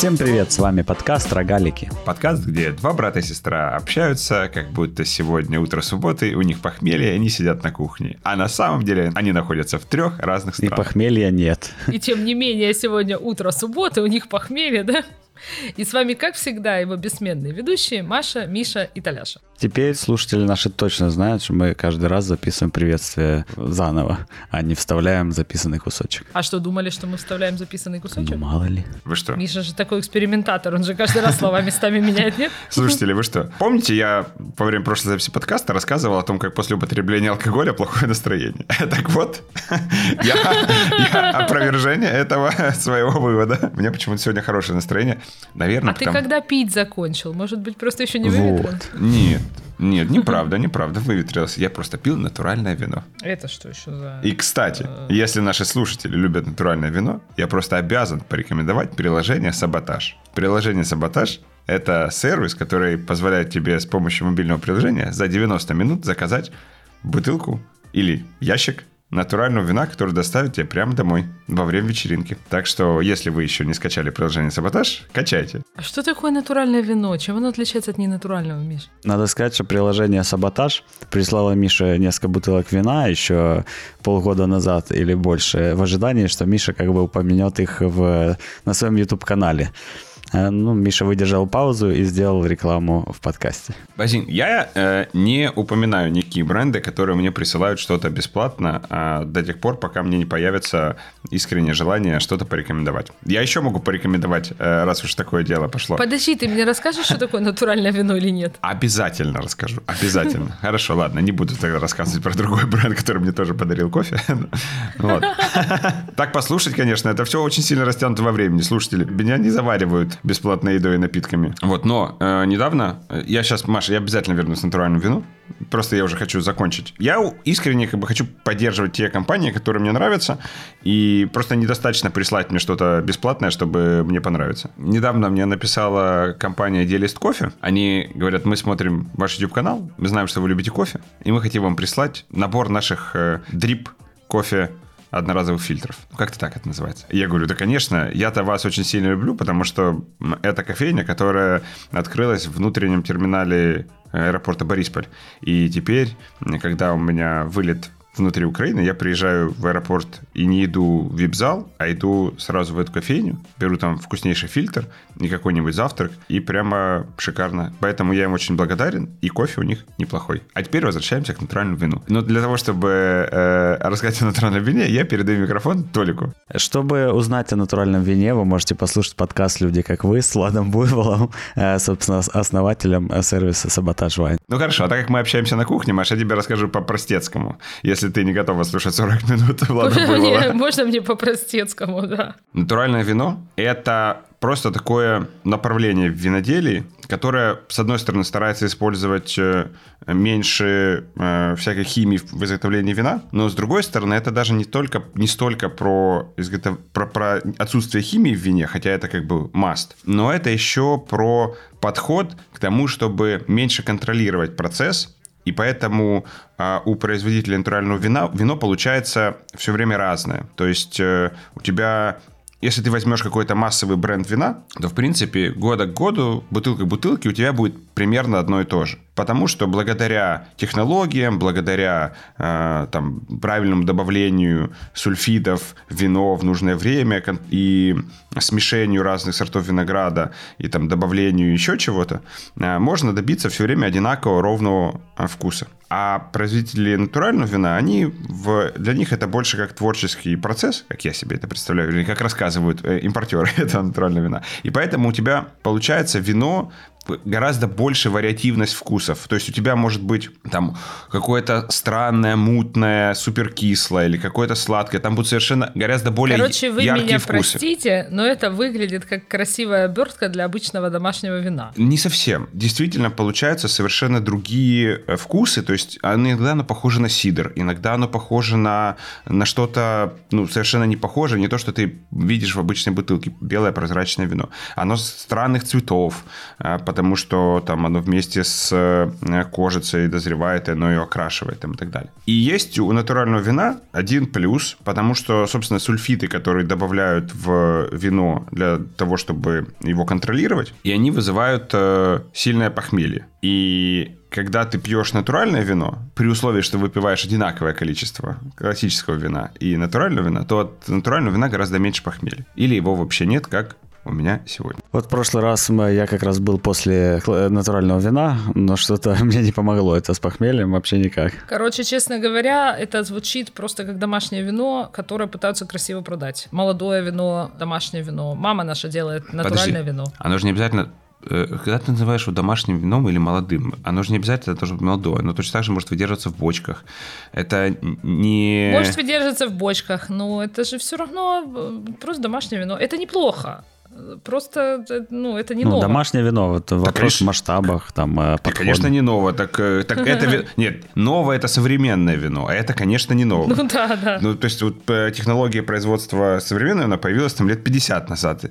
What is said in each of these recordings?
Всем привет, с вами подкаст «Рогалики». Подкаст, где два брата и сестра общаются, как будто сегодня утро субботы, у них похмелье, и они сидят на кухне. А на самом деле они находятся в трех разных И странах. похмелья нет. И тем не менее, сегодня утро субботы, у них похмелье, да? И с вами, как всегда, его бессменные ведущие Маша, Миша и Таляша. Теперь слушатели наши точно знают, что мы каждый раз записываем приветствие заново, а не вставляем записанный кусочек. А что, думали, что мы вставляем записанный Ну, кусочек? мало ли. Вы что? Миша же такой экспериментатор, он же каждый раз слова местами меняет, нет? Слушатели, вы что? Помните, я во время прошлой записи подкаста рассказывал о том, как после употребления алкоголя плохое настроение? Так вот, я, я опровержение этого своего вывода. У меня почему-то сегодня хорошее настроение. Наверное, А ты потому- когда пить закончил? Может быть, просто еще не выветрил? Вот. Нет, нет, неправда, неправда, выветрился. Я просто пил натуральное вино. Это что еще за... И, кстати, если наши слушатели любят натуральное вино, я просто обязан порекомендовать приложение «Саботаж». Приложение «Саботаж» — это сервис, который позволяет тебе с помощью мобильного приложения за 90 минут заказать бутылку или ящик натурального вина, который доставит тебе прямо домой во время вечеринки. Так что, если вы еще не скачали приложение «Саботаж», качайте. А что такое натуральное вино? Чем оно отличается от ненатурального, Миш? Надо сказать, что приложение «Саботаж» прислало Мише несколько бутылок вина еще полгода назад или больше, в ожидании, что Миша как бы упомянет их в, на своем YouTube-канале. Э, Ну, Миша выдержал паузу и сделал рекламу в подкасте. Базин, я э, не упоминаю никакие бренды, которые мне присылают что-то бесплатно а, до тех пор, пока мне не появится искреннее желание что-то порекомендовать. Я еще могу порекомендовать, э, раз уж такое дело пошло. Подожди, ты мне расскажешь, что такое натуральное вино или нет? Обязательно расскажу. Обязательно. Хорошо, ладно, не буду тогда рассказывать про другой бренд, который мне тоже подарил кофе. Вот. Так послушать, конечно, это все очень сильно растянуто во времени. Слушатели, меня не заваривают бесплатной едой и напитками. Вот, но э, недавно, э, я сейчас, Маша, я обязательно вернусь к натуральному вину. Просто я уже хочу закончить. Я искренне как бы хочу поддерживать те компании, которые мне нравятся, и просто недостаточно прислать мне что-то бесплатное, чтобы мне понравиться. Недавно мне написала компания Делист Кофе. Они говорят, мы смотрим ваш YouTube-канал, мы знаем, что вы любите кофе, и мы хотим вам прислать набор наших э, дрип кофе одноразовых фильтров. Ну, Как-то так это называется. Я говорю, да, конечно, я-то вас очень сильно люблю, потому что это кофейня, которая открылась в внутреннем терминале аэропорта Борисполь. И теперь, когда у меня вылет внутри Украины, я приезжаю в аэропорт и не иду в вип-зал, а иду сразу в эту кофейню, беру там вкуснейший фильтр и какой-нибудь завтрак, и прямо шикарно. Поэтому я им очень благодарен, и кофе у них неплохой. А теперь возвращаемся к натуральному вину. Но для того, чтобы э, рассказать о натуральном вине, я передаю микрофон Толику. Чтобы узнать о натуральном вине, вы можете послушать подкаст «Люди как вы» с Владом Буйволом, э, собственно, основателем э, сервиса «Саботаж Вайн». Ну хорошо, а так как мы общаемся на кухне, Маша, я тебе расскажу по-простецкому, если ты не готова слушать 40 минут Влада Буйлова. Можно мне по-простецкому, да. Натуральное вино – это просто такое направление в виноделии, которое, с одной стороны, старается использовать э, меньше э, всякой химии в изготовлении вина, но с другой стороны, это даже не, только, не столько про, изготов... про, про отсутствие химии в вине, хотя это как бы must, но это еще про подход к тому, чтобы меньше контролировать процесс, и поэтому у производителя натурального вина вино получается все время разное. То есть э, у тебя, если ты возьмешь какой-то массовый бренд вина, то в принципе года к году, бутылка к бутылке у тебя будет примерно одно и то же. Потому что благодаря технологиям, благодаря э, там, правильному добавлению сульфидов в вино в нужное время и смешению разных сортов винограда и там, добавлению еще чего-то, э, можно добиться все время одинакового ровного э, вкуса. А производители натурального вина, они в, для них это больше как творческий процесс, как я себе это представляю, или как рассказывают э, импортеры этого натурального вина. И поэтому у тебя получается вино гораздо больше вариативность вкусов. То есть у тебя может быть там какое-то странное, мутное, суперкислое или какое-то сладкое. Там будут совершенно гораздо более Короче, вы яркие меня вкусы. простите, но это выглядит как красивая обертка для обычного домашнего вина. Не совсем. Действительно, получаются совершенно другие э, вкусы. То есть иногда оно похоже на сидр, иногда оно похоже на, на что-то ну, совершенно не похоже, не то, что ты видишь в обычной бутылке, белое прозрачное вино. Оно странных цветов, э, потому что там оно вместе с э, кожицей дозревает, и оно ее окрашивает там, и так далее. И есть у натурального вина один плюс, потому что, собственно, сульфиты, которые добавляют в вино для того, чтобы его контролировать, и они вызывают э, сильное похмелье. И когда ты пьешь натуральное вино, при условии, что выпиваешь одинаковое количество классического вина и натурального вина, то от натурального вина гораздо меньше похмелья. Или его вообще нет, как у меня сегодня. Вот в прошлый раз мы, я как раз был после натурального вина, но что-то мне не помогло это с похмельем вообще никак. Короче, честно говоря, это звучит просто как домашнее вино, которое пытаются красиво продать. Молодое вино, домашнее вино. Мама наша делает натуральное Подожди, вино. Оно же не обязательно э, когда ты называешь его домашним вином или молодым, оно же не обязательно должно быть молодое, оно точно так же может выдерживаться в бочках. Это не... Может выдерживаться в бочках, но это же все равно э, просто домашнее вино. Это неплохо. Просто, э, ну, это не Ну, ново. домашнее вино, вот вопрос конечно. в масштабах, там, э, Так, подход. конечно, не ново. Так, э, так это... Нет, новое – это современное вино, а это, конечно, не новое. Ну да, да. Ну, то есть вот технология производства современная, она появилась там лет 50 назад.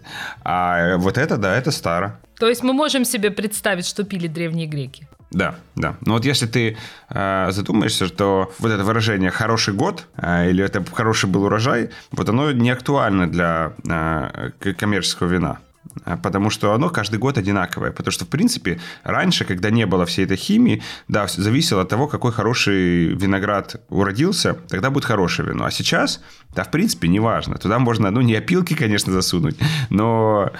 А вот это, да, это старо. То есть мы можем себе представить, что пили древние греки. Да, да. Но вот если ты э, задумаешься, то вот это выражение «хороший год» э, или это «хороший был урожай», вот оно не актуально для э, коммерческого вина. Э, Потому что оно каждый год одинаковое. Потому что, в принципе, раньше, когда не было всей этой химии, да, зависело от того, какой хороший виноград уродился, тогда будет хорошее вино. А сейчас, да, в принципе, неважно. Туда можно, ну, не опилки, конечно, засунуть, но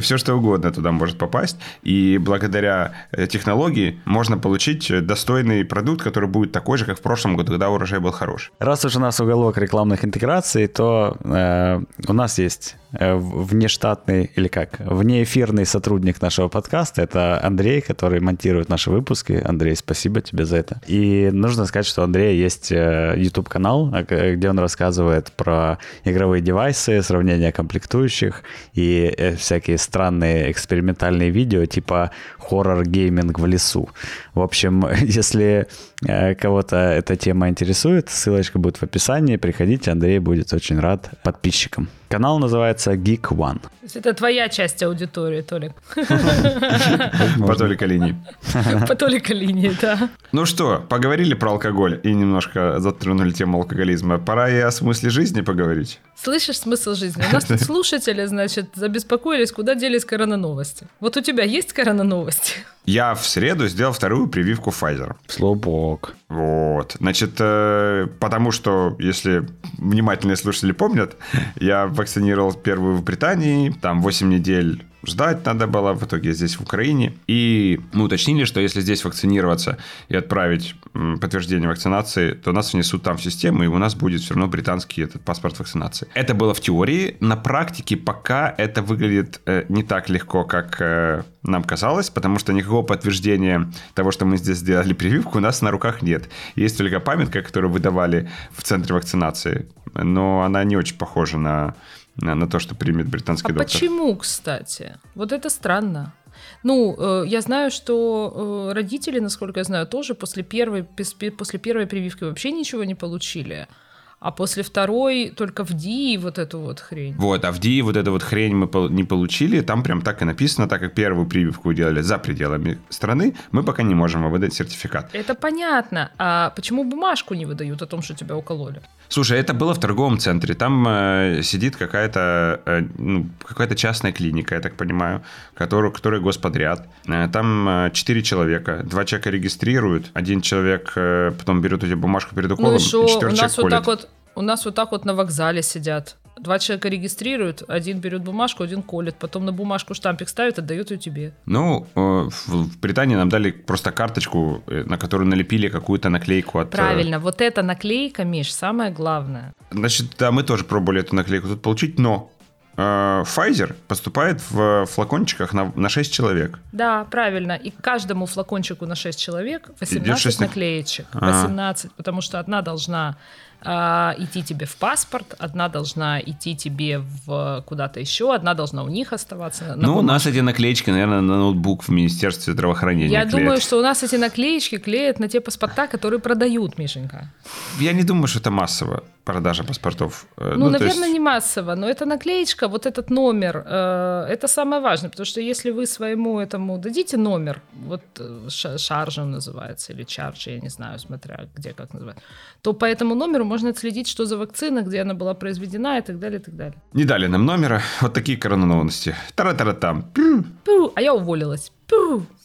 все что угодно туда может попасть. И благодаря э, технологии можно получить достойный продукт, который будет такой же, как в прошлом году, когда урожай был хороший. Раз уж у нас уголок рекламных интеграций, то э, у нас есть внештатный или как, внеэфирный сотрудник нашего подкаста. Это Андрей, который монтирует наши выпуски. Андрей, спасибо тебе за это. И нужно сказать, что у Андрея есть э, YouTube-канал, к- где он рассказывает про игровые девайсы, сравнение комплектующих и э, всякие странные экспериментальные видео, типа хоррор-гейминг в лесу. В общем, если э, кого-то эта тема интересует, ссылочка будет в описании. Приходите, Андрей будет очень рад подписчикам. Канал называется Geek One. То есть это твоя часть аудитории, Толик. По толике линии. По Толика линии, да. Ну что, поговорили про алкоголь и немножко затронули тему алкоголизма. Пора и о смысле жизни поговорить. Слышишь смысл жизни? У нас тут слушатели, значит, забеспокоились, куда делись корононовости. Вот у тебя есть корононовости? Я в среду сделал вторую прививку Pfizer. Слобок. Вот. Значит, э, потому что, если внимательные слушатели помнят, я вакцинировал первую в Британии, там 8 недель ждать надо было, в итоге здесь в Украине. И мы уточнили, что если здесь вакцинироваться и отправить подтверждение вакцинации, то нас внесут там в систему, и у нас будет все равно британский этот паспорт вакцинации. Это было в теории. На практике пока это выглядит э, не так легко, как э, нам казалось, потому что никакого подтверждения того, что мы здесь сделали прививку, у нас на руках нет. Есть только памятка, которую выдавали в центре вакцинации, но она не очень похожа на, на, на то, что примет британский А доктор. почему, кстати? Вот это странно. Ну, э, я знаю, что э, родители, насколько я знаю, тоже после первой, после первой прививки вообще ничего не получили. А после второй только в ДИ вот эту вот хрень. Вот, а в ДИ вот эту вот хрень мы не получили, там прям так и написано, так как первую прививку делали за пределами страны, мы пока не можем выдать сертификат. Это понятно. А почему бумажку не выдают о том, что тебя укололи? Слушай, это было в торговом центре. Там э, сидит какая-то э, ну, какая-то частная клиника, я так понимаю, которую, которая господряд. Э, там э, четыре человека. Два человека регистрируют, один человек э, потом берет у тебя бумажку перед уколом, Ну и что, и у четвертый нас человек вот колет. так вот, у нас вот так вот на вокзале сидят. Два человека регистрируют, один берет бумажку, один колет, потом на бумажку штампик ставит, отдает ее тебе. Ну, э, в, Британии нам дали просто карточку, э, на которую налепили какую-то наклейку от... э, Правильно, вот эта наклейка, Миш, самое главное. Значит, да, мы тоже пробовали эту наклейку тут получить, но Pfizer поступает в флакончиках на, на 6 человек. Да, правильно. И каждому флакончику на 6 человек 18 шесть нак- наклеечек. А. 18, потому что одна должна идти тебе в паспорт, одна должна идти тебе в куда-то еще, одна должна у них оставаться. Ну, у нас эти наклеечки, наверное, на ноутбук в Министерстве здравоохранения Я клеят. думаю, что у нас эти наклеечки клеят на те паспорта, которые продают, Мишенька. Я не думаю, что это массово продажа паспортов. Э, Ну, то наверное, есть- не массово, но эта наклеечка, вот этот номер, э, это самое важное, потому что если вы своему этому дадите номер, вот э, ша- шаржем называется, или чарджи, я не знаю, смотря где как называют, то по этому номеру можно отследить, что за вакцина, где она была произведена и так далее, и так далее. Не дали нам номера. Вот такие коронавности. Тара-тара-там. Пу, а я уволилась.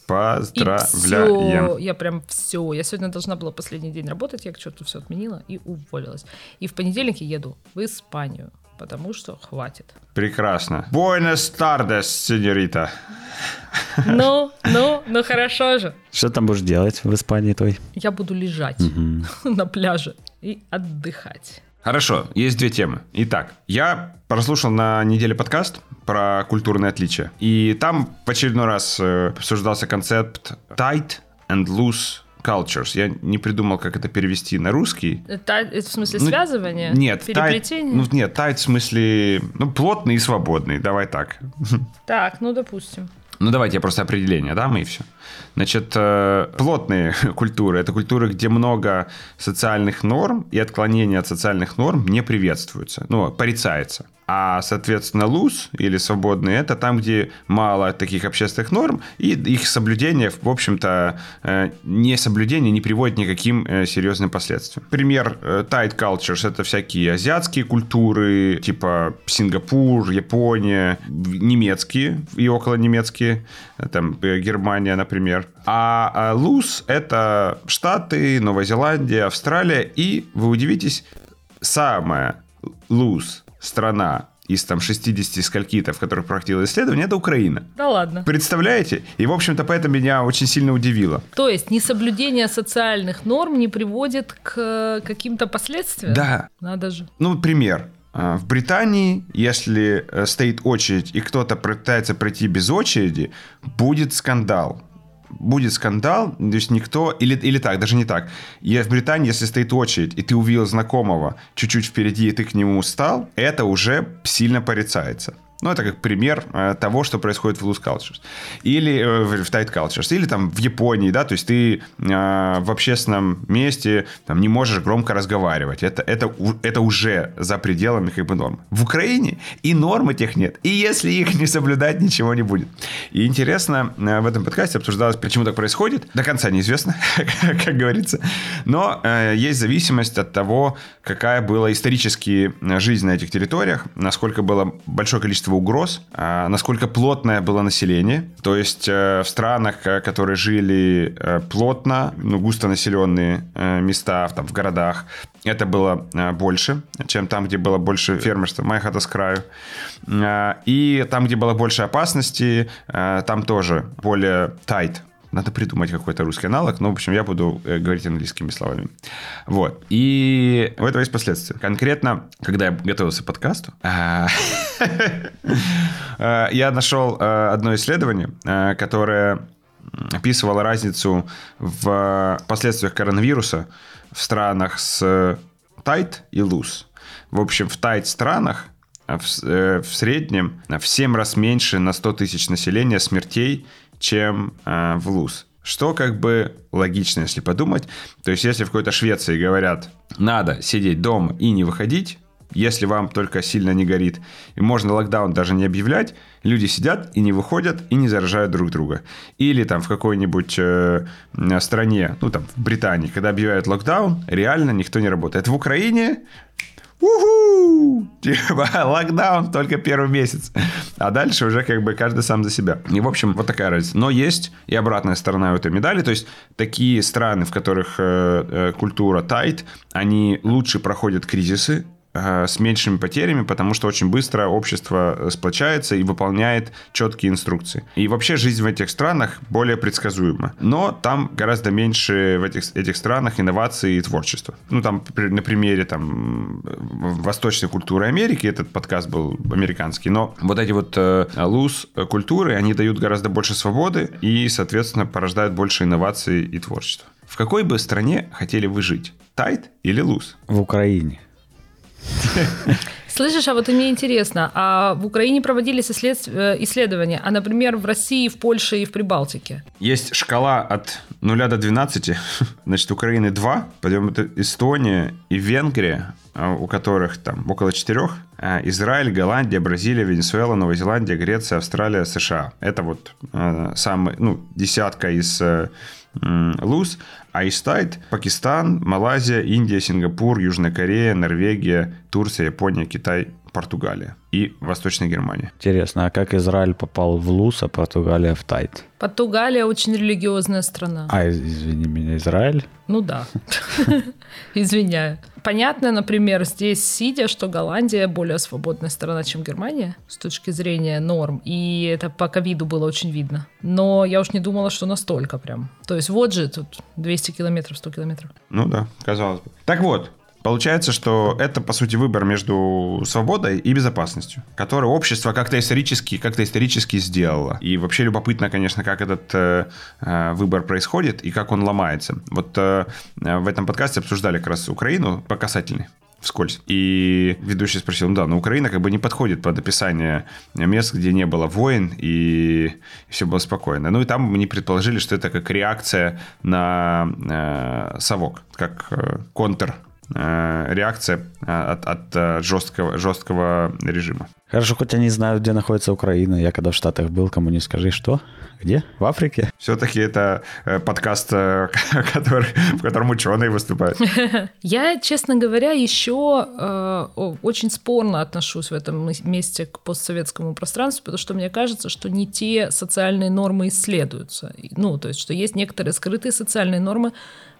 Пу. И Поздравляем. все, я прям все. Я сегодня должна была последний день работать, я что-то все отменила и уволилась. И в понедельник я еду в Испанию, потому что хватит. Прекрасно. Buenas tardes, сеньорита. Ну, ну, ну хорошо же. Что там будешь делать в Испании твой? Я буду лежать на пляже и отдыхать. Хорошо, есть две темы. Итак, я прослушал на неделе подкаст про культурные отличия. И там в очередной раз э, обсуждался концепт tight and loose cultures. Я не придумал, как это перевести на русский. Это в смысле Ну, связывание? Нет, tight, Переплетение? ну, нет, tight в смысле, ну, плотный и свободный, давай так. Так, ну допустим. Ну, давайте я просто определение дам, и все. Значит, э, плотные культуры – это культуры, где много социальных норм, и отклонения от социальных норм не приветствуются, ну, порицается. А, соответственно, луз или свободные – это там, где мало таких общественных норм, и их соблюдение, в общем-то, э, не соблюдение не приводит ни к каким э, серьезным последствиям. Пример э, tight cultures – это всякие азиатские культуры, типа Сингапур, Япония, немецкие и около немецкие, там Германия, например. А, а loose – это Штаты, Новая Зеландия, Австралия, и, вы удивитесь, самая loose страна из там 60 скольки-то, в которых проходило исследование, это Украина. Да ладно. Представляете? И, в общем-то, поэтому меня очень сильно удивило. То есть несоблюдение социальных норм не приводит к э, каким-то последствиям? Да, Надо же. Ну, пример. А, В Британии, если э, стоит очередь, и кто-то пытается пройти без очереди, будет скандал. Будет скандал, то есть никто, или, или так, даже не так. Я в Британии, если стоит очередь, и ты увидел знакомого чуть-чуть впереди, и ты к нему стал, это уже сильно порицается. Ну, это как пример э, того, что происходит в loose cultures. Или э, в tight cultures. Или там в Японии, да, то есть ты э, в общественном месте там, не можешь громко разговаривать. Это, это, это уже за пределами как бы норм. В Украине и норм этих нет. И если их не соблюдать, ничего не будет. И интересно, в этом подкасте обсуждалось, почему так происходит. До конца неизвестно, как говорится. Но есть зависимость от того, какая была исторически жизнь на этих территориях, насколько было большое количество угроз, а, насколько плотное было население. То есть э, в странах, э, которые жили э, плотно, ну, густонаселенные места, там, в городах, это было больше, чем там, где было больше фермерства. Моя хата с краю. И там, где было больше опасности, там тоже более tight надо придумать какой-то русский аналог, но, в общем, я буду э, говорить английскими словами. Вот. И у этого есть последствия. Конкретно, когда я готовился к подкасту, э, я нашел э, одно исследование, которое описывало разницу в последствиях коронавируса в странах с tight и loose. В общем, в tight странах а в, э, в среднем в 7 раз меньше на 100 тысяч населения смертей, чем э, в ЛУС. Что как бы логично, если подумать. То есть, если в какой-то Швеции говорят, надо сидеть дома и не выходить, если вам только сильно не горит, и можно локдаун даже не объявлять, люди сидят и не выходят, и не заражают друг друга. Или там в какой-нибудь э, стране, ну там в Британии, когда объявляют локдаун, реально никто не работает. В Украине Уху! Типа, локдаун только первый месяц. А дальше уже как бы каждый сам за себя. И, в общем, вот такая разница. Но есть и обратная сторона этой медали. То есть, такие страны, в которых э, э, культура tight, они лучше проходят кризисы, с меньшими потерями, потому что очень быстро общество э, сплочается и выполняет четкие инструкции. И вообще жизнь в этих странах более предсказуема. Но там гораздо меньше в этих, этих странах инноваций и творчества. Ну, там на примере там, восточной культуры Америки, этот подкаст был американский, но вот эти вот э, луз э, культуры, они дают гораздо больше свободы и, соответственно, порождают больше инноваций и творчества. В какой бы стране хотели вы жить? тайт или луз? В Украине. Слышишь, а вот мне интересно, а в Украине проводились. Э, исследования, а, например, в России, в Польше и в Прибалтике? Есть шкала от 0 до 12. Значит, Украины 2, потом это Эстония и Венгрия, а, у которых там около 4. А Израиль, Голландия, Бразилия, Венесуэла, Новая Зеландия, Греция, Австралия, США. Это вот э, самые, ну, десятка из э, луз. А из тайт Пакистан, Малайзия, Индия, Сингапур, Южная Корея, Норвегия, Турция, Япония, Китай, Португалия и Восточная Германия. Интересно, а как Израиль попал в ЛУС, а Португалия в Тайт? Португалия очень религиозная страна. А, извини меня, Израиль? Ну да. Извиняю. Понятно, например, здесь сидя, что Голландия более свободная страна, чем Германия с точки зрения норм. И это по ковиду было очень видно. Но я уж не думала, что настолько прям. То есть вот же тут 200 километров, 100 километров. Ну да, казалось бы. Так вот, Получается, что это, по сути, выбор между свободой и безопасностью, который общество как-то исторически, как-то исторически сделало. И вообще любопытно, конечно, как этот э, э выбор происходит и как он ломается. Вот э, в этом подкасте обсуждали как раз Украину по касательной вскользь. И ведущий спросил, ну да, но Украина как бы не подходит под описание мест, где не было войн и все было спокойно. Ну и там мы не предположили, что это как реакция на э, совок, как э, контр реакция э, от, от э, жесткого, жесткого режима. Хорошо, хоть они знают, где находится Украина. Я когда в Штатах был, кому не скажи, что? Где? В Африке? Все-таки это подкаст, который, в котором ученые выступают. Я, честно говоря, еще э, очень спорно отношусь в этом месте к постсоветскому пространству, потому что мне кажется, что не те социальные нормы исследуются. Ну, то есть, что есть некоторые скрытые социальные нормы,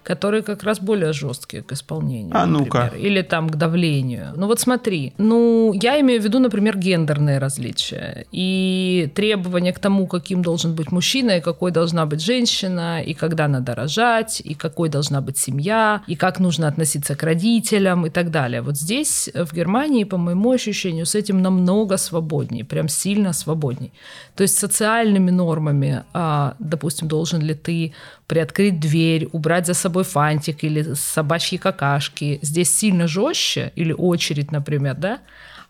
которые как раз более жесткие к исполнению. А ну-ка. Или там к давлению. Ну вот смотри, ну я имею в виду, например, гендерные различия и требования к тому, каким должен быть мужчина и какой должна быть женщина, и когда надо рожать, и какой должна быть семья, и как нужно относиться к родителям и так далее. Вот здесь, в Германии, по моему ощущению, с этим намного свободнее, прям сильно свободнее. То есть социальными нормами, а, допустим, должен ли ты приоткрыть дверь, убрать за собой фантик или собачьи какашки. Здесь сильно жестче, или очередь, например, да?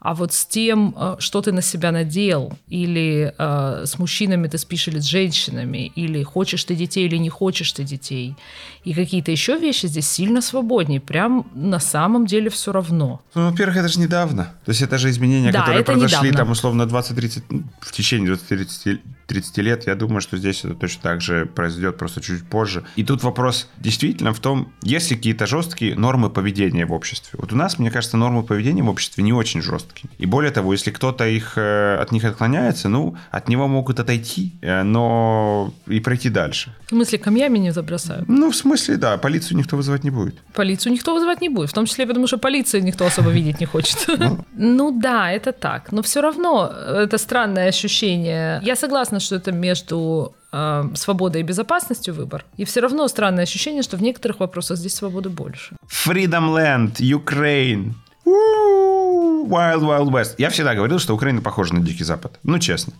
А вот с тем, э, что ты на себя надел, или э, с мужчинами ты спишь или с женщинами, или хочешь ты детей или не хочешь ты детей, и какие-то еще вещи здесь сильно свободнее. Прям на самом деле все равно. Ну, во-первых, это же недавно. То есть это же изменения, да, которые произошли недавно. там условно 20-30, ну, в течение 20-30 30 лет. Я думаю, что здесь это точно так же произойдет, просто чуть позже. И тут вопрос действительно в том, есть ли какие-то жесткие нормы поведения в обществе. Вот у нас, мне кажется, нормы поведения в обществе не очень жесткие. И более того, если кто-то их, э, от них отклоняется, ну, от него могут отойти, э, но и пройти дальше. В смысле, камнями не забросают? Ну, в смысле, да, полицию никто вызывать не будет. Полицию никто вызывать не будет, в том числе потому, что полицию никто особо видеть не хочет. Ну. ну да, это так, но все равно это странное ощущение. Я согласна, что это между э, свободой и безопасностью выбор. И все равно странное ощущение, что в некоторых вопросах здесь свободы больше. Freedom Land, Ukraine. Wild Wild West. Я всегда говорил, что Украина похожа на Дикий Запад. Ну, честно.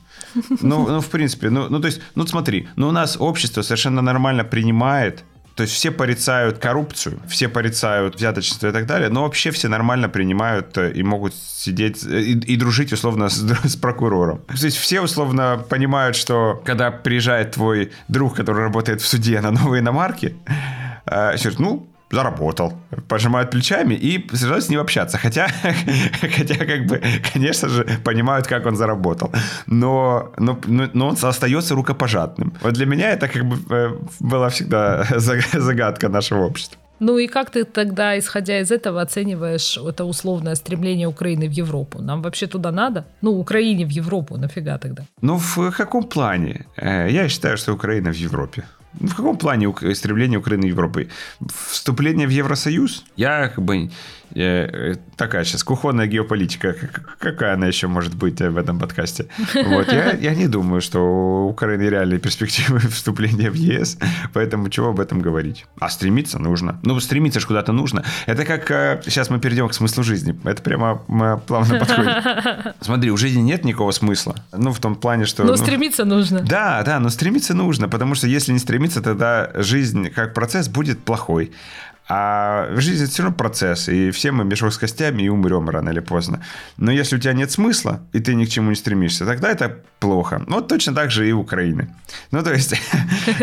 Ну, ну в принципе, ну, ну, то есть, ну, смотри, ну, у нас общество совершенно нормально принимает то есть все порицают коррупцию, все порицают взяточество и так далее, но вообще все нормально принимают э, и могут сидеть э, и, и дружить условно с, с прокурором. То есть все условно понимают, что когда приезжает твой друг, который работает в суде на новые иномарки, э, ну, заработал, пожимают плечами и сразу с ним общаться. Хотя, хотя как бы, конечно же, понимают, как он заработал. Но, но, но он остается рукопожатным. Вот для меня это как бы э, была всегда загадка нашего общества. Ну и как ты тогда, исходя из этого, оцениваешь это условное стремление Украины в Европу? Нам вообще туда надо? Ну, Украине в Европу, нафига тогда? Ну, в каком плане? Э, я считаю, что Украина в Европе. В каком плане истребление Украины Европой? Вступление в Евросоюз? Я как бы такая сейчас кухонная геополитика, какая она еще может быть э, в этом подкасте. Вот. Я, я не думаю, что у Украины реальные перспективы вступления в ЕС, поэтому чего об этом говорить? А стремиться нужно. Ну, стремиться же куда-то нужно. Это как... Сейчас э, мы перейдем к смыслу жизни. Это прямо плавно подходит. Смотри, у жизни нет никакого смысла. Ну, в том плане, что... Но ну, стремиться нужно. Да, да, но стремиться нужно, потому что если не стремиться, тогда жизнь как процесс будет плохой. А жизнь это все равно процесс, и все мы мешок с костями и умрем рано или поздно. Но если у тебя нет смысла, и ты ни к чему не стремишься, тогда это плохо. Вот точно так же и Украины. Ну, то есть,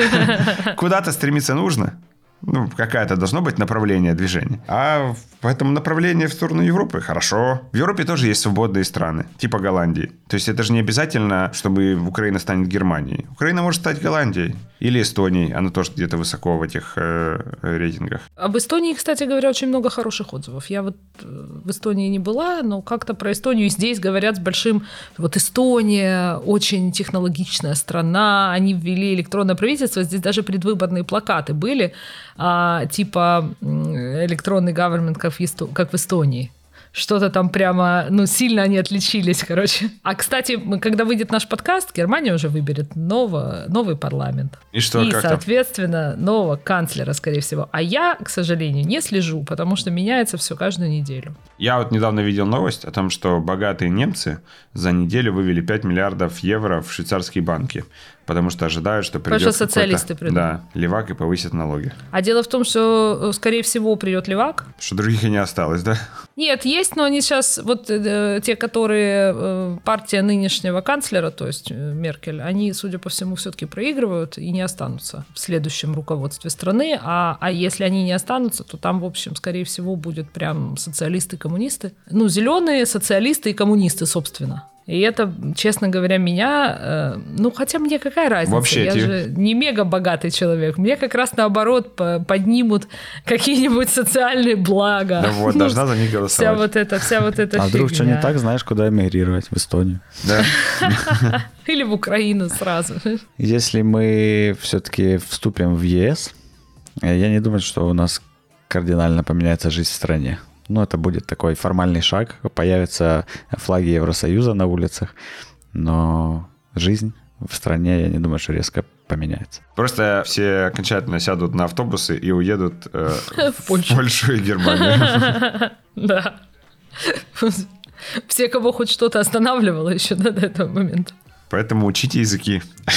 куда-то стремиться нужно, ну, какое-то должно быть направление движения. А в этом направлении в сторону Европы хорошо. В Европе тоже есть свободные страны, типа Голландии. То есть это же не обязательно, чтобы Украина станет Германией. Украина может стать Голландией или Эстонией. Она тоже где-то высоко в этих э, рейтингах. Об Эстонии, кстати говоря, очень много хороших отзывов. Я вот э, в Эстонии не была, но как-то про Эстонию здесь говорят с большим... Вот Эстония очень технологичная страна, они ввели электронное правительство, здесь даже предвыборные плакаты были, а, типа электронный government как в, Есто... как в Эстонии что-то там прямо, ну, сильно они отличились, короче. А, кстати, когда выйдет наш подкаст, Германия уже выберет нового, новый парламент. И что, И, как там? соответственно, нового канцлера, скорее всего. А я, к сожалению, не слежу, потому что меняется все каждую неделю. Я вот недавно видел новость о том, что богатые немцы за неделю вывели 5 миллиардов евро в швейцарские банки, потому что ожидают, что придет что социалисты придут. Да, левак и повысит налоги. А дело в том, что, э, скорее всего, придет левак. Что других и не осталось, да? Нет, есть, но они сейчас, вот э, те, которые э, партия нынешнего канцлера, то есть э, Меркель, они, судя по всему, все-таки проигрывают и не останутся в следующем руководстве страны. А, а если они не останутся, то там, в общем, скорее всего, будет прям социалисты и коммунисты. Ну, зеленые, социалисты и коммунисты, собственно. И это, честно говоря, меня... э, ну, хотя мне какая разница? Вообще, Я те- же не мега богатый человек. Мне как раз наоборот по- поднимут какие-нибудь социальные блага. Да вот, Ну, должна за них Вся голосовать. вот эта, вся вот эта А вдруг что не так, знаешь, куда эмигрировать? В Эстонию. Да. Или в Украину сразу. Если мы все-таки вступим в ЕС, я не думаю, что у нас кардинально поменяется жизнь в стране. Ну, это будет такой формальный шаг, появятся флаги Евросоюза на улицах, но жизнь в стране, я не думаю, что резко поменяется. Просто все окончательно сядут на автобусы и уедут э, В Польшу. Польшу и Германию. Да. Все, кого хоть что-то останавливало еще до этого момента. Поэтому учите языки.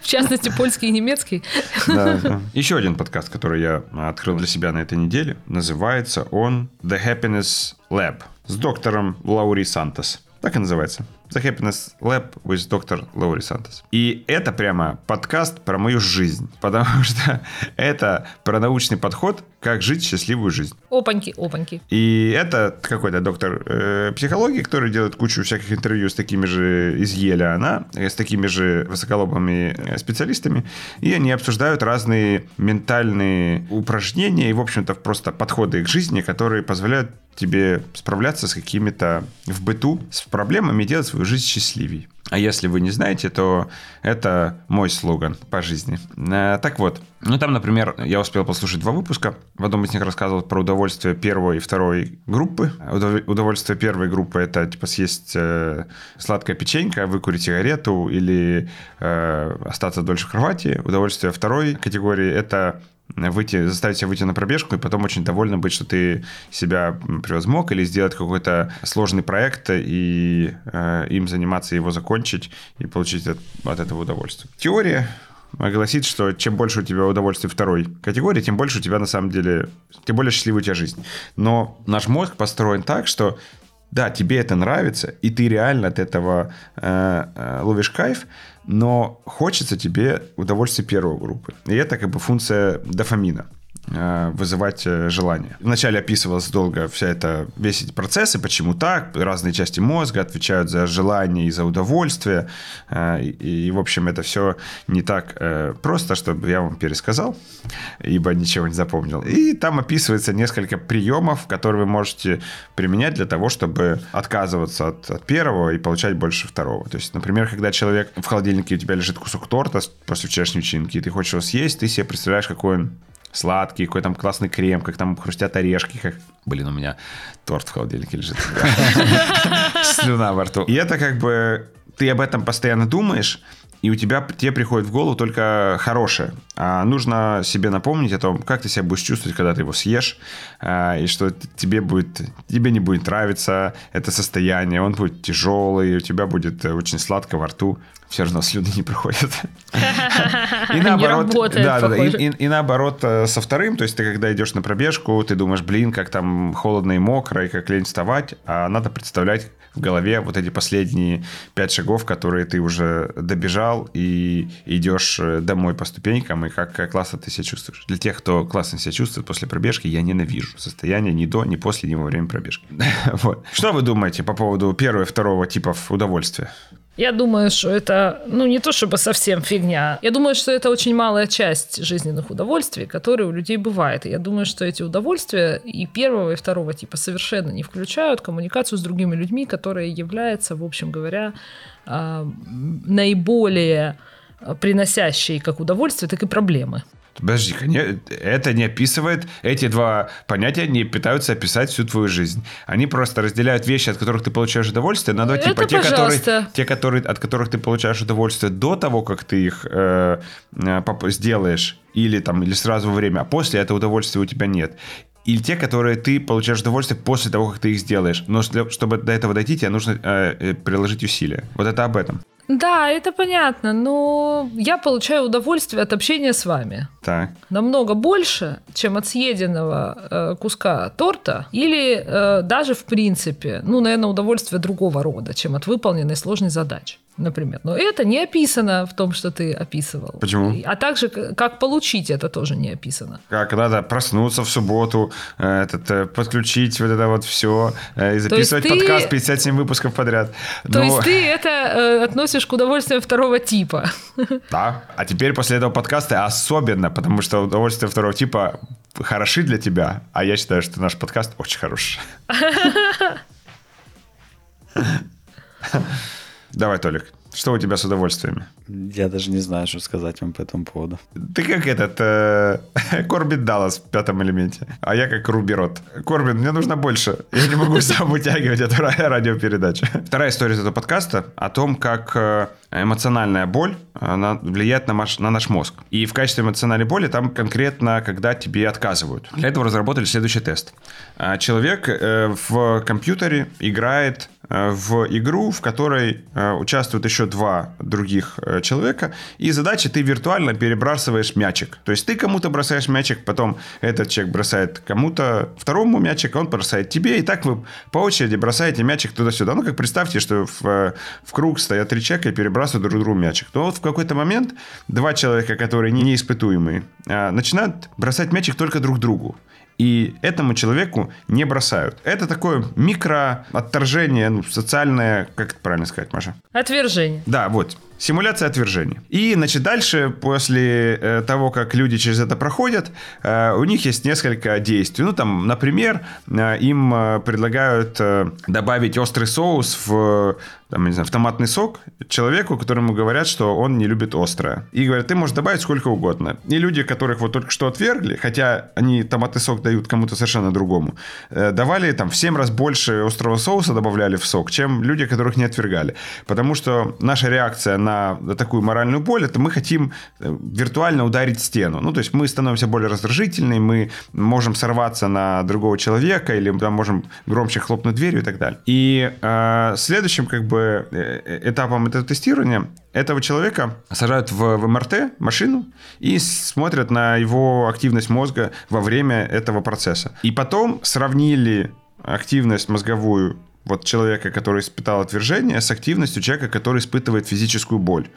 В частности, польский и немецкий. Да. Еще один подкаст, который я открыл для себя на этой неделе, называется он The Happiness Lab с доктором Лаури Сантос. Так и называется. The Happiness Lab with Dr. Лаури Сантос. И это прямо подкаст про мою жизнь, потому что это про научный подход, как жить счастливую жизнь. Опаньки, опаньки. И это какой-то доктор э, психологии, который делает кучу всяких интервью с такими же из Еля она, э, с такими же высоколобыми э, специалистами. И они обсуждают разные ментальные упражнения и, в общем-то, просто подходы к жизни, которые позволяют тебе справляться с какими-то в быту, с проблемами делать свою жизнь счастливей. А если вы не знаете, то это мой слоган по жизни. Э, Так вот, ну там, например, я успел послушать два выпуска. В одном из них рассказывал про удовольствие первой и второй группы. Удов- Удовольствие первой группы это типа съесть э, сладкое печенье, выкурить сигарету или э, остаться дольше в кровати. Удовольствие второй категории это выйти, заставить себя выйти на пробежку и потом очень довольно быть, что ты себя превозмог или сделать какой-то сложный проект и э, им заниматься, его закончить и получить от, от этого удовольствие. Теория гласит, что чем больше у тебя удовольствия второй категории, тем больше у тебя на самом деле, тем более счастливая у тебя жизнь. Но наш мозг построен так, что да, тебе это нравится, и ты реально от этого э, э, ловишь кайф, но хочется тебе удовольствие первой группы. И это как бы функция дофамина вызывать э, желание. Вначале описывалась долго вся эта, весь эти процессы, почему так, разные части мозга отвечают за желание и за удовольствие, э, и, и, в общем, это все не так э, просто, чтобы я вам пересказал, ибо ничего не запомнил. И там описывается несколько приемов, которые вы можете применять для того, чтобы отказываться от, от первого и получать больше второго. То есть, например, когда человек в холодильнике у тебя лежит кусок торта после вчерашней вечеринки, и ты хочешь его съесть, ты себе представляешь, какой он сладкий, какой там классный крем, как там хрустят орешки, как... Блин, у меня торт в холодильнике лежит. Слюна во рту. И это как бы... Ты об этом постоянно думаешь, и у тебя тебе приходит в голову только хорошее. А нужно себе напомнить о том, как ты себя будешь чувствовать, когда ты его съешь, а, и что тебе будет, тебе не будет нравиться это состояние, он будет тяжелый, у тебя будет очень сладко во рту все равно слюны не проходят. И наоборот, да, да, и, и, и наоборот э, со вторым, то есть ты когда идешь на пробежку, ты думаешь, блин, как там холодно и мокро, и как лень вставать, а надо представлять в голове вот эти последние пять шагов, которые ты уже добежал и идешь э, домой по ступенькам, и как классно ты себя чувствуешь. Для тех, кто классно себя чувствует после пробежки, я ненавижу состояние ни до, ни после, ни во время пробежки. вот. Что вы думаете по поводу первого и второго типов удовольствия? Я думаю, что это, ну, не то чтобы совсем фигня. Я думаю, что это очень малая часть жизненных удовольствий, которые у людей бывают. И я думаю, что эти удовольствия и первого, и второго типа совершенно не включают коммуникацию с другими людьми, которая является, в общем говоря, а, наиболее приносящей как удовольствие, так и проблемы. Подожди, это не описывает, эти два понятия не пытаются описать всю твою жизнь. Они просто разделяют вещи, от которых ты получаешь удовольствие, на два типа. Это, те, которые, те которые, от которых ты получаешь удовольствие до того, как ты их э, э, сделаешь, или, там, или сразу во время, а после это удовольствия у тебя нет или те, которые ты получаешь удовольствие после того, как ты их сделаешь. Но чтобы до этого дойти, тебе нужно э, э приложить усилия. Вот это об этом. Да, это понятно, но я получаю удовольствие от общения с вами. Так. Намного больше, чем от съеденного э, куска торта или э, даже в принципе, ну, наверное, удовольствие другого рода, чем от выполненной сложной задачи например. Но это не описано в том, что ты описывал. Почему? А также, как получить это тоже не описано. Как надо проснуться в субботу, э, этот, э, подключить вот это вот все э, и записывать ты... подкаст 57 выпусков подряд. То Но... есть ты это э, относишь к удовольствию второго типа. Да. А теперь после этого подкаста особенно, потому что удовольствие второго типа хороши для тебя, а я считаю, что наш подкаст очень хороший. Давай, Толик, что у тебя с удовольствиями? Я даже не знаю, что сказать вам по этому поводу. Ты как этот э, Корбин Даллас в пятом элементе, а я как Руби Рот. Корбин, мне нужно больше. Я не могу сам вытягивать эту радиопередачу. Вторая история этого подкаста о том, как э, эмоциональная боль она влияет на наш, на наш мозг. И в качестве эмоциональной боли там конкретно, когда тебе отказывают. Для этого разработали следующий тест. А, человек э, в компьютере играет Э, в игру, в которой э, участвуют еще два других э, человека, и задача ты виртуально перебрасываешь мячик. То есть ты кому-то бросаешь мячик, потом этот человек бросает кому-то второму мячик, он бросает тебе, и так вы по очереди бросаете мячик туда-сюда. Ну, как представьте, что в, в круг стоят три человека и перебрасывают друг другу мячик. То вот в какой-то момент два человека, которые неиспытуемые, начинают бросать мячик только друг другу и этому человеку не бросают. Это такое микроотторжение, ну, социальное, как это правильно сказать, Маша? Отвержение. Да, вот. Симуляция отвержения. И, значит, дальше, после э, того, как люди через это проходят, э, у них есть несколько действий. Ну, там, например, э, им э, предлагают э, добавить острый соус в, там, не знаю, в томатный сок человеку, которому говорят, что он не любит острое. И говорят, ты можешь добавить сколько угодно. И люди, которых вот только что отвергли, хотя они томатный сок дают кому-то совершенно другому, э, давали там в 7 раз больше острого соуса добавляли в сок, чем люди, которых не отвергали. Потому что наша реакция на такую моральную боль, это мы хотим э, виртуально ударить стену. Ну, то есть мы становимся более раздражительны, мы можем сорваться на другого человека или там, можем громче хлопнуть дверью и так далее. И э, следующим как бы э, этапом этого тестирования этого человека сажают в, в МРТ машину и смотрят на его активность мозга во время этого процесса. И потом сравнили активность мозговую вот человека, который испытал отвержение, с активностью человека, который испытывает физическую боль.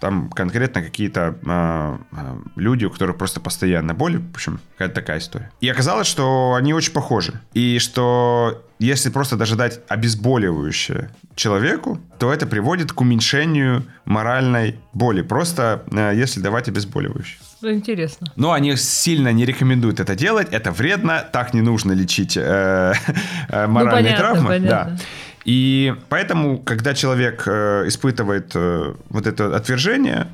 Там конкретно какие-то э, люди, у которых просто постоянно боль. В общем, какая-то такая история. И оказалось, что они очень похожи. И что если просто даже дать обезболивающее человеку, то это приводит к уменьшению моральной боли. Просто э, если давать обезболивающее. Интересно. Но они сильно не рекомендуют это делать. Это вредно. Так не нужно лечить э, э, моральные ну, понятно, травмы. Понятно. Да. И поэтому, когда человек э, испытывает э, вот это отвержение,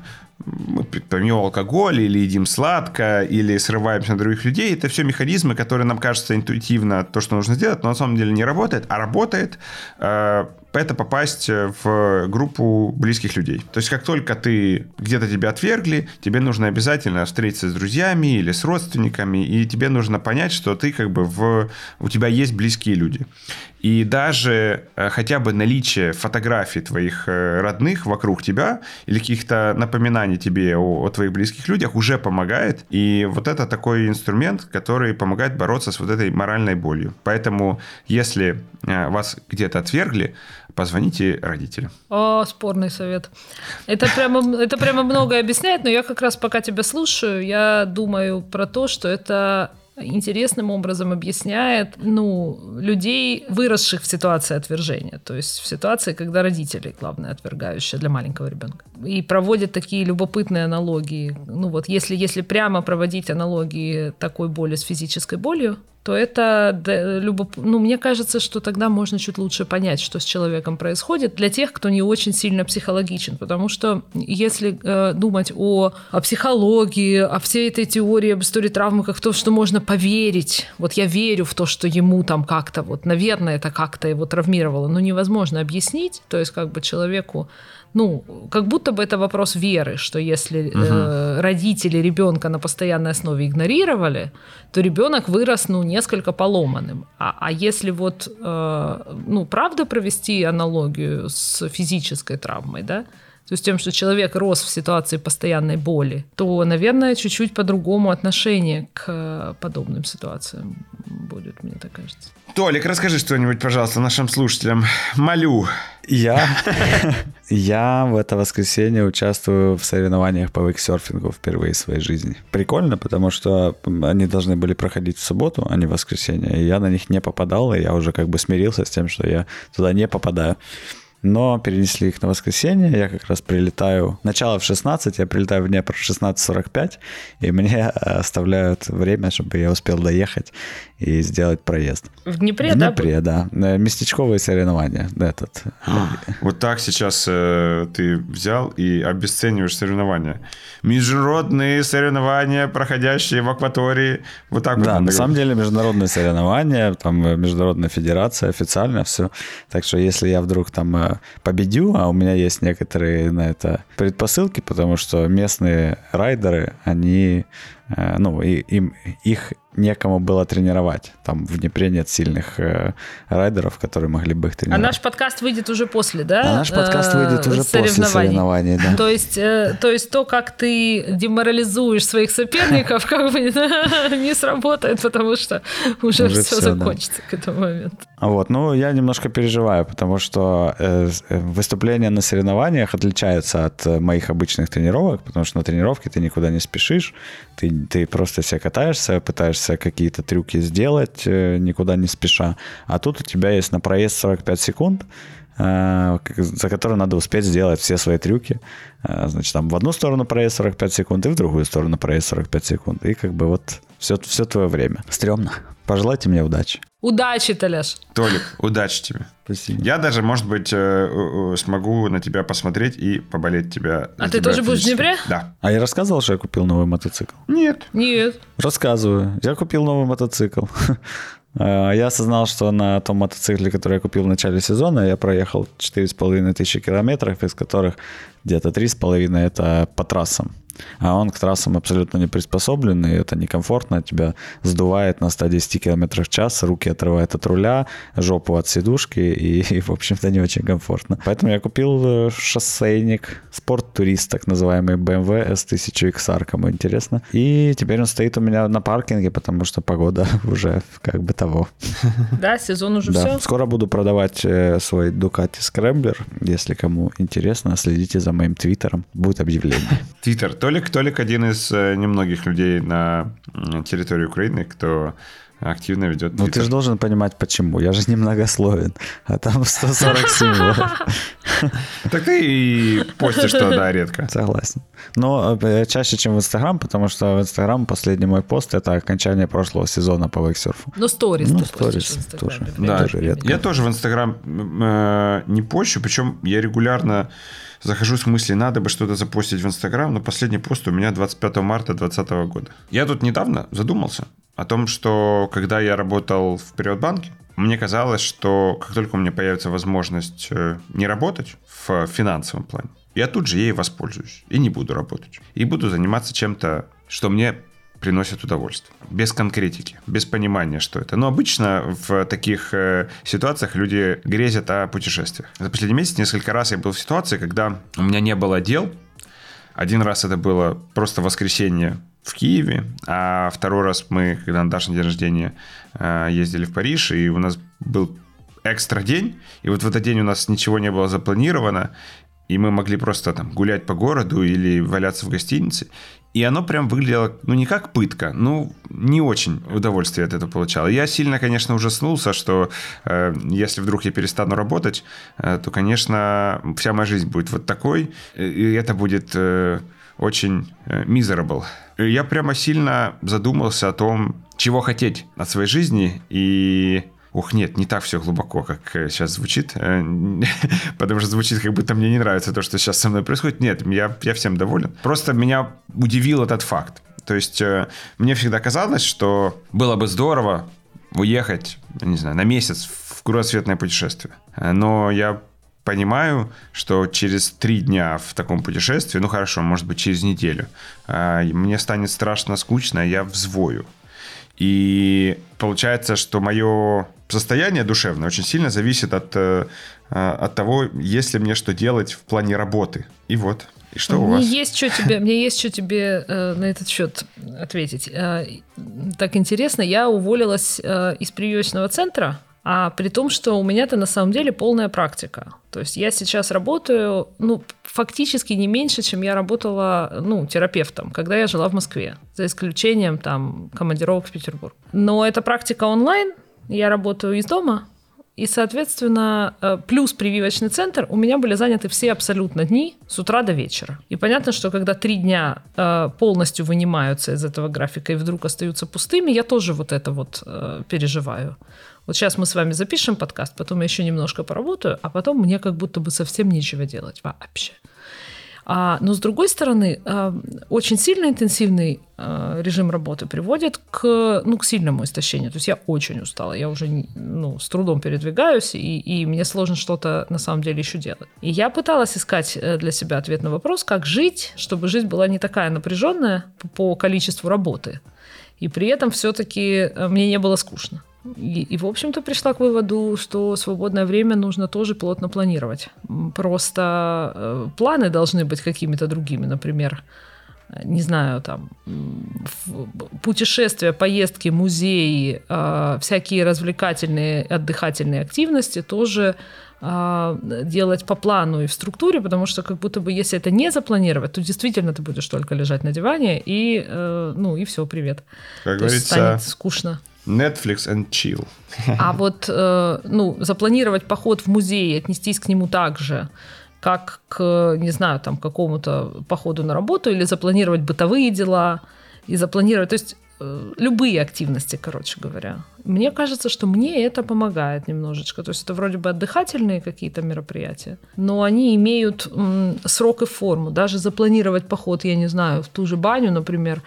мы пьем алкоголь, или едим сладко, или срываемся на других людей. Это все механизмы, которые нам кажется интуитивно то, что нужно сделать, но на самом деле не работает. А работает э, это попасть в группу близких людей. То есть как только ты где-то тебя отвергли, тебе нужно обязательно встретиться с друзьями или с родственниками, и тебе нужно понять, что ты как бы в... у тебя есть близкие люди. И даже э, хотя бы наличие фотографий твоих э, родных вокруг тебя или каких-то напоминаний тебе о, о твоих близких людях уже помогает. И вот это такой инструмент, который помогает бороться с вот этой моральной болью. Поэтому, если э, вас где-то отвергли, позвоните родителям. О, спорный совет. Это прямо, это прямо многое объясняет, но я как раз пока тебя слушаю, я думаю про то, что это интересным образом объясняет ну, людей, выросших в ситуации отвержения, то есть в ситуации, когда родители, главное, отвергающие для маленького ребенка. И проводит такие любопытные аналогии. Ну вот, если, если прямо проводить аналогии такой боли с физической болью, то это, ну, мне кажется, что тогда можно чуть лучше понять, что с человеком происходит для тех, кто не очень сильно психологичен. Потому что если э, думать о, о психологии, о всей этой теории об истории травмы, как то, что можно поверить, вот я верю в то, что ему там как-то, вот, наверное, это как-то его травмировало, но невозможно объяснить, то есть как бы человеку ну, как будто бы это вопрос веры, что если угу. э, родители ребенка на постоянной основе игнорировали, то ребенок вырос, ну, несколько поломанным. А, а если вот, э, ну, правда провести аналогию с физической травмой, да, то есть тем, что человек рос в ситуации постоянной боли, то, наверное, чуть-чуть по-другому отношение к подобным ситуациям будет, мне так кажется. Толик, расскажи что-нибудь, пожалуйста, нашим слушателям. Молю. Я, я в это воскресенье участвую в соревнованиях по вейксерфингу впервые в своей жизни. Прикольно, потому что они должны были проходить в субботу, а не в воскресенье. И я на них не попадал, и я уже как бы смирился с тем, что я туда не попадаю но перенесли их на воскресенье. Я как раз прилетаю... Начало в 16, я прилетаю в Днепр в 16.45, и мне э, оставляют время, чтобы я успел доехать и сделать проезд. В Днепре, в Днепре да? да. Э, местечковые соревнования. Этот. А, вот так сейчас э, ты взял и обесцениваешь соревнования. Международные соревнования, проходящие в акватории. Вот так да, вот. на самом деле международные соревнования, там э, международная федерация, официально все. Так что если я вдруг там э, победю, а у меня есть некоторые на это предпосылки, потому что местные райдеры, они ну, и, им, их некому было тренировать. Там в Днепре нет сильных э, райдеров, которые могли бы их а тренировать. А наш подкаст выйдет уже после, да? А наш подкаст выйдет уже после соревнований, да. То есть, э, то есть то, как ты деморализуешь своих соперников, как бы не сработает, потому что уже, уже все, все закончится да. к этому моменту. Вот, ну, я немножко переживаю, потому что э, э, выступления на соревнованиях отличаются от моих обычных тренировок, потому что на тренировке ты никуда не спешишь, ты, ты просто себя катаешься, пытаешься какие-то трюки сделать, э, никуда не спеша. А тут у тебя есть на проезд 45 секунд, э, за которые надо успеть сделать все свои трюки. Э, значит, там в одну сторону проезд 45 секунд и в другую сторону проезд 45 секунд. И как бы вот все, все твое время. Стрёмно. Пожелайте мне удачи. Удачи, Толяш. Толик, удачи тебе. Спасибо. Я даже, может быть, э, э, смогу на тебя посмотреть и поболеть тебя. А ты тебя тоже будешь в Днепре? Да. А я рассказывал, что я купил новый мотоцикл? Нет. Нет. Рассказываю. Я купил новый мотоцикл. А, я осознал, что на том мотоцикле, который я купил в начале сезона, я проехал 4,5 тысячи километров, из которых где-то 3,5 это по трассам а он к трассам абсолютно не приспособлен, и это некомфортно, тебя сдувает на 110 км в час, руки отрывает от руля, жопу от сидушки, и, и в общем-то, не очень комфортно. Поэтому я купил э, шоссейник, спорт-турист, так называемый BMW S1000XR, кому интересно. И теперь он стоит у меня на паркинге, потому что погода уже как бы того. Да, сезон уже да. все. Скоро буду продавать э, свой Ducati Scrambler, если кому интересно, следите за моим твиттером, будет объявление. Твиттер, Толик, Толик один из э, немногих людей на территории Украины, кто активно ведет Ну, ты же должен понимать, почему. Я же немногословен, а там 140 символов. Так ты и постишь туда редко. Согласен. Но э, чаще, чем в Инстаграм, потому что в Инстаграм последний мой пост — это окончание прошлого сезона по вейксерфу. Ну, сторис Ну, сторис тоже. Да, тоже редко. Я тоже в Инстаграм э, не пощу, причем я регулярно захожу с мысли, надо бы что-то запостить в Инстаграм, но последний пост у меня 25 марта 2020 года. Я тут недавно задумался о том, что когда я работал в Приватбанке, мне казалось, что как только у меня появится возможность э, не работать в финансовом плане, я тут же ей воспользуюсь и не буду работать. И буду заниматься чем-то, что мне приносит удовольствие. Без конкретики, без понимания, что это. Но обычно в таких э, ситуациях люди грезят о путешествиях. За последний месяц несколько раз я был в ситуации, когда у меня не было дел. Один раз это было просто воскресенье в Киеве, а второй раз мы, когда на Дашин день рождения, э, ездили в Париж, и у нас был экстра день, и вот в этот день у нас ничего не было запланировано, и мы могли просто там гулять по городу или валяться в гостинице. И оно прям выглядело, ну, не как пытка, ну, не очень удовольствие от этого получал. Я сильно, конечно, ужаснулся, что э, если вдруг я перестану работать, э, то, конечно, вся моя жизнь будет вот такой, и это будет э, очень э, miserable. Я прямо сильно задумался о том, чего хотеть от своей жизни, и Ух, нет, не так все глубоко, как сейчас э, звучит. Э, потому что звучит, как будто мне не нравится то, что сейчас со мной происходит. Нет, я, я всем доволен. Просто меня удивил этот факт. То есть э, мне всегда казалось, что было бы здорово уехать, не знаю, на месяц в кругосветное путешествие. Но я понимаю, что через три дня в таком путешествии, ну хорошо, может быть, через неделю, мне станет страшно скучно, я взвою. И получается, что мое состояние душевное очень сильно зависит от, э, от того, есть ли мне что делать в плане работы. И вот. И что мне у вас? Есть что тебе, мне есть что тебе э, на этот счет ответить. Э, так интересно, я уволилась э, из прививочного центра, а при том, что у меня-то на самом деле полная практика. То есть я сейчас работаю, ну, фактически не меньше, чем я работала, ну, терапевтом, когда я жила в Москве, за исключением там командировок в Петербург. Но это практика онлайн, я работаю из дома, и, соответственно, э, плюс прививочный центр, у меня были заняты все абсолютно дни с утра до вечера. И понятно, что когда три дня э, полностью вынимаются из этого графика и вдруг остаются пустыми, я тоже вот это вот э, переживаю. Вот сейчас мы с вами запишем подкаст, потом я еще немножко поработаю, а потом мне как будто бы совсем нечего делать вообще. А, но с другой стороны, а, очень сильно интенсивный а, режим работы приводит к, ну, к сильному истощению. То есть я очень устала, я уже ну, с трудом передвигаюсь, и, и мне сложно что-то на самом деле еще делать. И я пыталась искать э, для себя ответ на вопрос, как жить, чтобы жизнь была не такая напряженная по количеству работы, и при этом все-таки э, мне не было скучно. И, и, в общем-то, пришла к выводу, что свободное время нужно тоже плотно планировать. Просто э, планы должны быть какими-то другими, например, не знаю, там, путешествия, поездки, музеи, э, всякие развлекательные, отдыхательные активности тоже э, делать по плану и в структуре, потому что как будто бы если это не запланировать, то действительно ты будешь только лежать на диване и, э, ну, и все, привет. Как то говорится, станет скучно. Netflix and chill. А вот, э, ну, запланировать поход в музей, отнестись к нему так же, как к, не знаю, там, какому-то походу на работу, или запланировать бытовые дела, и запланировать, то есть любые активности, короче говоря. Мне кажется, что мне это помогает немножечко. То есть это вроде бы отдыхательные какие-то мероприятия, но они имеют м, срок и форму. Даже запланировать поход, я не знаю, в ту же баню, например,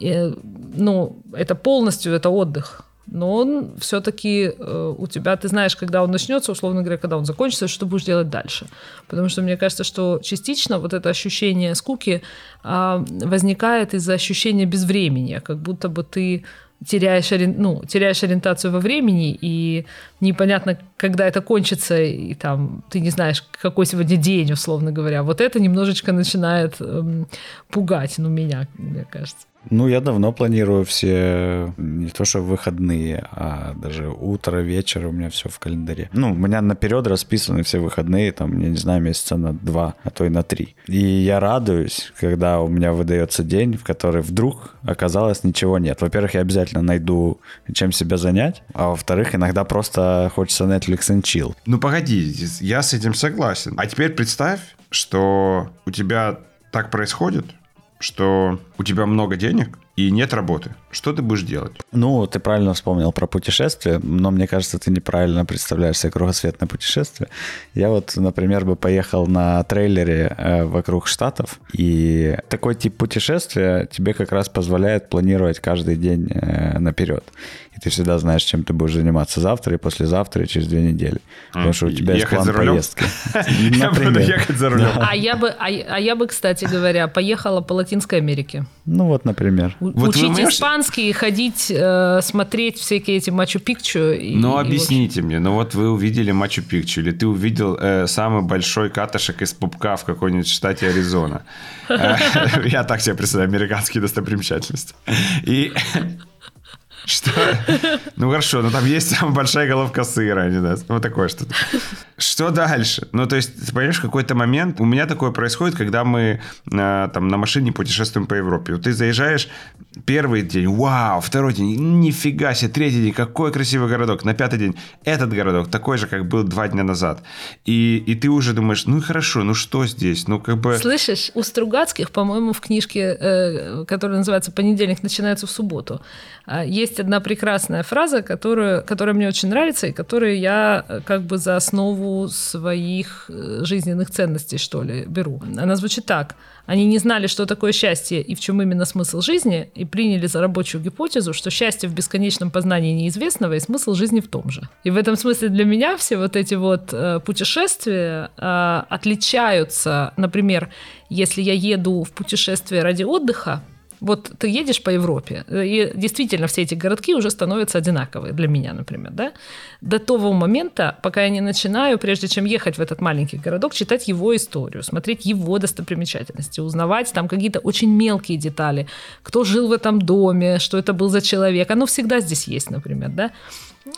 э, ну, это полностью это отдых но он все-таки э, у тебя, ты знаешь, когда он начнется, условно говоря, когда он закончится, что будешь делать дальше. Потому что мне кажется, что частично вот это ощущение скуки э, возникает из-за ощущения безвремени, как будто бы ты теряешь, ну, теряешь ориентацию во времени, и непонятно, когда это кончится, и там ты не знаешь, какой сегодня день, условно говоря. Вот это немножечко начинает эм, пугать, ну, меня, мне кажется. Ну, я давно планирую все, не то что выходные, а даже утро, вечер у меня все в календаре. Ну, у меня наперед расписаны все выходные, там, я не знаю, месяца на два, а то и на три. И я радуюсь, когда у меня выдается день, в который вдруг оказалось ничего нет. Во-первых, я обязательно найду, чем себя занять, а во-вторых, иногда просто хочется Netflix and chill. Ну, погоди, я с этим согласен. А теперь представь, что у тебя так происходит, что у тебя много денег и нет работы. Что ты будешь делать? Ну, ты правильно вспомнил про путешествие, но мне кажется, ты неправильно представляешь себе кругосветное путешествие. Я вот, например, бы поехал на трейлере э, вокруг Штатов, и такой тип путешествия тебе как раз позволяет планировать каждый день э, наперед. И ты всегда знаешь, чем ты будешь заниматься завтра и послезавтра и через две недели. Потому что у тебя есть план поездки. Я буду ехать за рулем. А я бы, а, а я бы, кстати говоря, поехала по Латинской Америке. Ну вот, например. Учить испанский, ходить, э, смотреть всякие эти Мачу-Пикчу. Ну объясните мне, ну вот вы увидели Мачу-Пикчу, или ты увидел э, самый большой катышек из пупка в какой-нибудь штате Аризона. Э, я так себе представляю, американские достопримечательности. И что? Ну хорошо, но там есть самая большая головка сыра, не знаю, вот такое что-то. Что дальше? Ну, то есть, ты понимаешь, какой-то момент у меня такое происходит, когда мы э, там на машине путешествуем по Европе. Вот ты заезжаешь первый день, вау, второй день, нифига себе, третий день, какой красивый городок. На пятый день этот городок такой же, как был два дня назад. И, и ты уже думаешь, ну хорошо, ну что здесь? Ну как бы... Слышишь, у Стругацких, по-моему, в книжке, э, которая называется «Понедельник начинается в субботу», э, есть одна прекрасная фраза, которую, которая мне очень нравится, и которую я э, как бы за основу своих э, жизненных ценностей, что ли, беру. Она звучит так. Они не знали, что такое счастье и в чем именно смысл жизни, и приняли за рабочую гипотезу, что счастье в бесконечном познании неизвестного и смысл жизни в том же. И в этом смысле для меня все вот эти вот э, путешествия э, отличаются, например, если я еду в путешествие ради отдыха, вот ты едешь по Европе, и действительно все эти городки уже становятся одинаковые для меня, например, да? До того момента, пока я не начинаю, прежде чем ехать в этот маленький городок, читать его историю, смотреть его достопримечательности, узнавать там какие-то очень мелкие детали, кто жил в этом доме, что это был за человек, оно всегда здесь есть, например, да?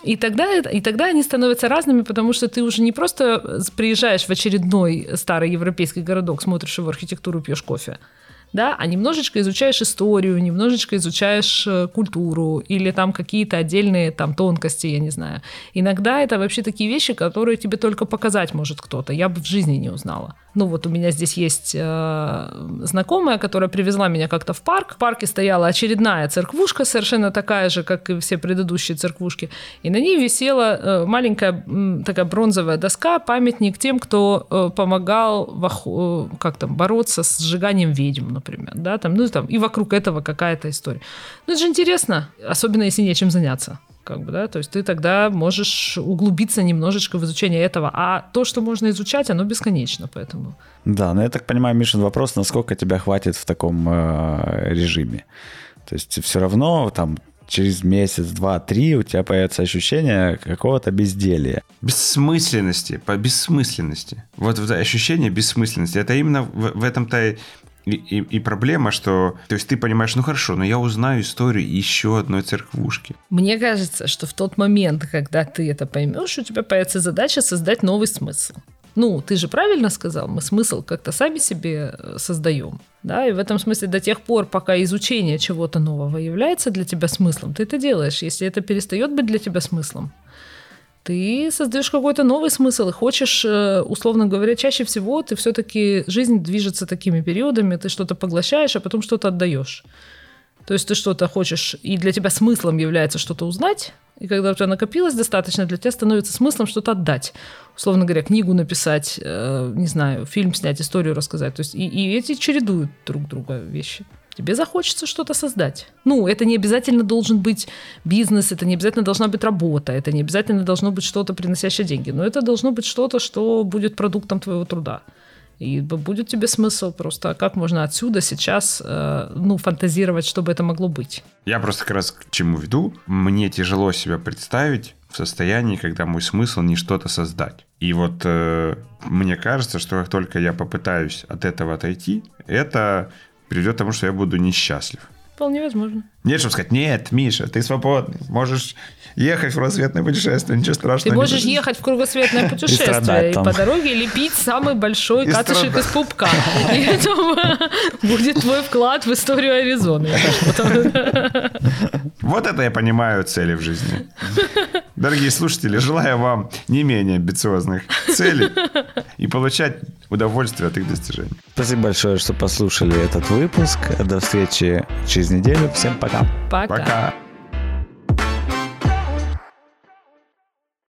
И тогда, и тогда они становятся разными, потому что ты уже не просто приезжаешь в очередной старый европейский городок, смотришь его архитектуру, пьешь кофе, да, а немножечко изучаешь историю, немножечко изучаешь э, культуру или там какие-то отдельные там тонкости, я не знаю. Иногда это вообще такие вещи, которые тебе только показать может кто-то. Я бы в жизни не узнала. Ну вот у меня здесь есть э, знакомая, которая привезла меня как-то в парк. В парке стояла очередная церквушка, совершенно такая же, как и все предыдущие церквушки. И на ней висела э, маленькая э, такая бронзовая доска, памятник тем, кто э, помогал в, э, как там, бороться с сжиганием ведьм, например. Да, там, ну, там, и вокруг этого какая-то история. Ну, это же интересно, особенно если нечем заняться как бы, да, то есть ты тогда можешь углубиться немножечко в изучение этого, а то, что можно изучать, оно бесконечно, поэтому. Да, но я так понимаю, Мишин вопрос, насколько тебя хватит в таком э, режиме. То есть все равно там через месяц, два, три у тебя появится ощущение какого-то безделия. Бессмысленности, по бессмысленности. Вот, вот ощущение бессмысленности. Это именно в, в этом-то и, и, проблема, что... То есть ты понимаешь, ну хорошо, но я узнаю историю еще одной церквушки. Мне кажется, что в тот момент, когда ты это поймешь, у тебя появится задача создать новый смысл. Ну, ты же правильно сказал, мы смысл как-то сами себе э, создаем. Да, и в этом смысле до тех пор, пока изучение чего-то нового является для тебя смыслом, ты это делаешь. Если это перестает быть для тебя смыслом, ты создаешь какой-то новый смысл и хочешь, э, условно говоря, чаще всего ты все-таки жизнь движется такими периодами, ты что-то поглощаешь, а потом что-то отдаешь. То есть ты что-то хочешь, и для тебя смыслом является что-то узнать, и когда у тебя накопилось достаточно, для тебя становится смыслом что-то отдать. Условно говоря, книгу написать, э, не знаю, фильм снять, историю рассказать. То есть и, и эти чередуют друг друга вещи тебе захочется что-то создать. Ну, это не обязательно должен быть бизнес, это не обязательно должна быть работа, это не обязательно должно быть что-то, приносящее деньги, но это должно быть что-то, что будет продуктом твоего труда. И будет тебе смысл просто, как можно отсюда сейчас, э, ну, фантазировать, чтобы это могло быть. Я просто как раз к чему веду. Мне тяжело себя представить в состоянии, когда мой смысл не что-то создать. И вот э, мне кажется, что как только я попытаюсь от этого отойти, это приведет к тому, что я буду несчастлив. Вполне возможно. Нет, чтобы сказать, нет, Миша, ты свободный, можешь ехать в кругосветное путешествие, ничего страшного. Ты можешь ехать в кругосветное путешествие и, по дороге лепить самый большой катышек из пупка. И это будет твой вклад в историю Аризоны. Вот это я понимаю цели в жизни. Дорогие слушатели, желаю вам не менее амбициозных целей и получать удовольствие от их достижений. Спасибо большое, что послушали этот выпуск. До встречи через неделю. Всем пока. Пока. пока.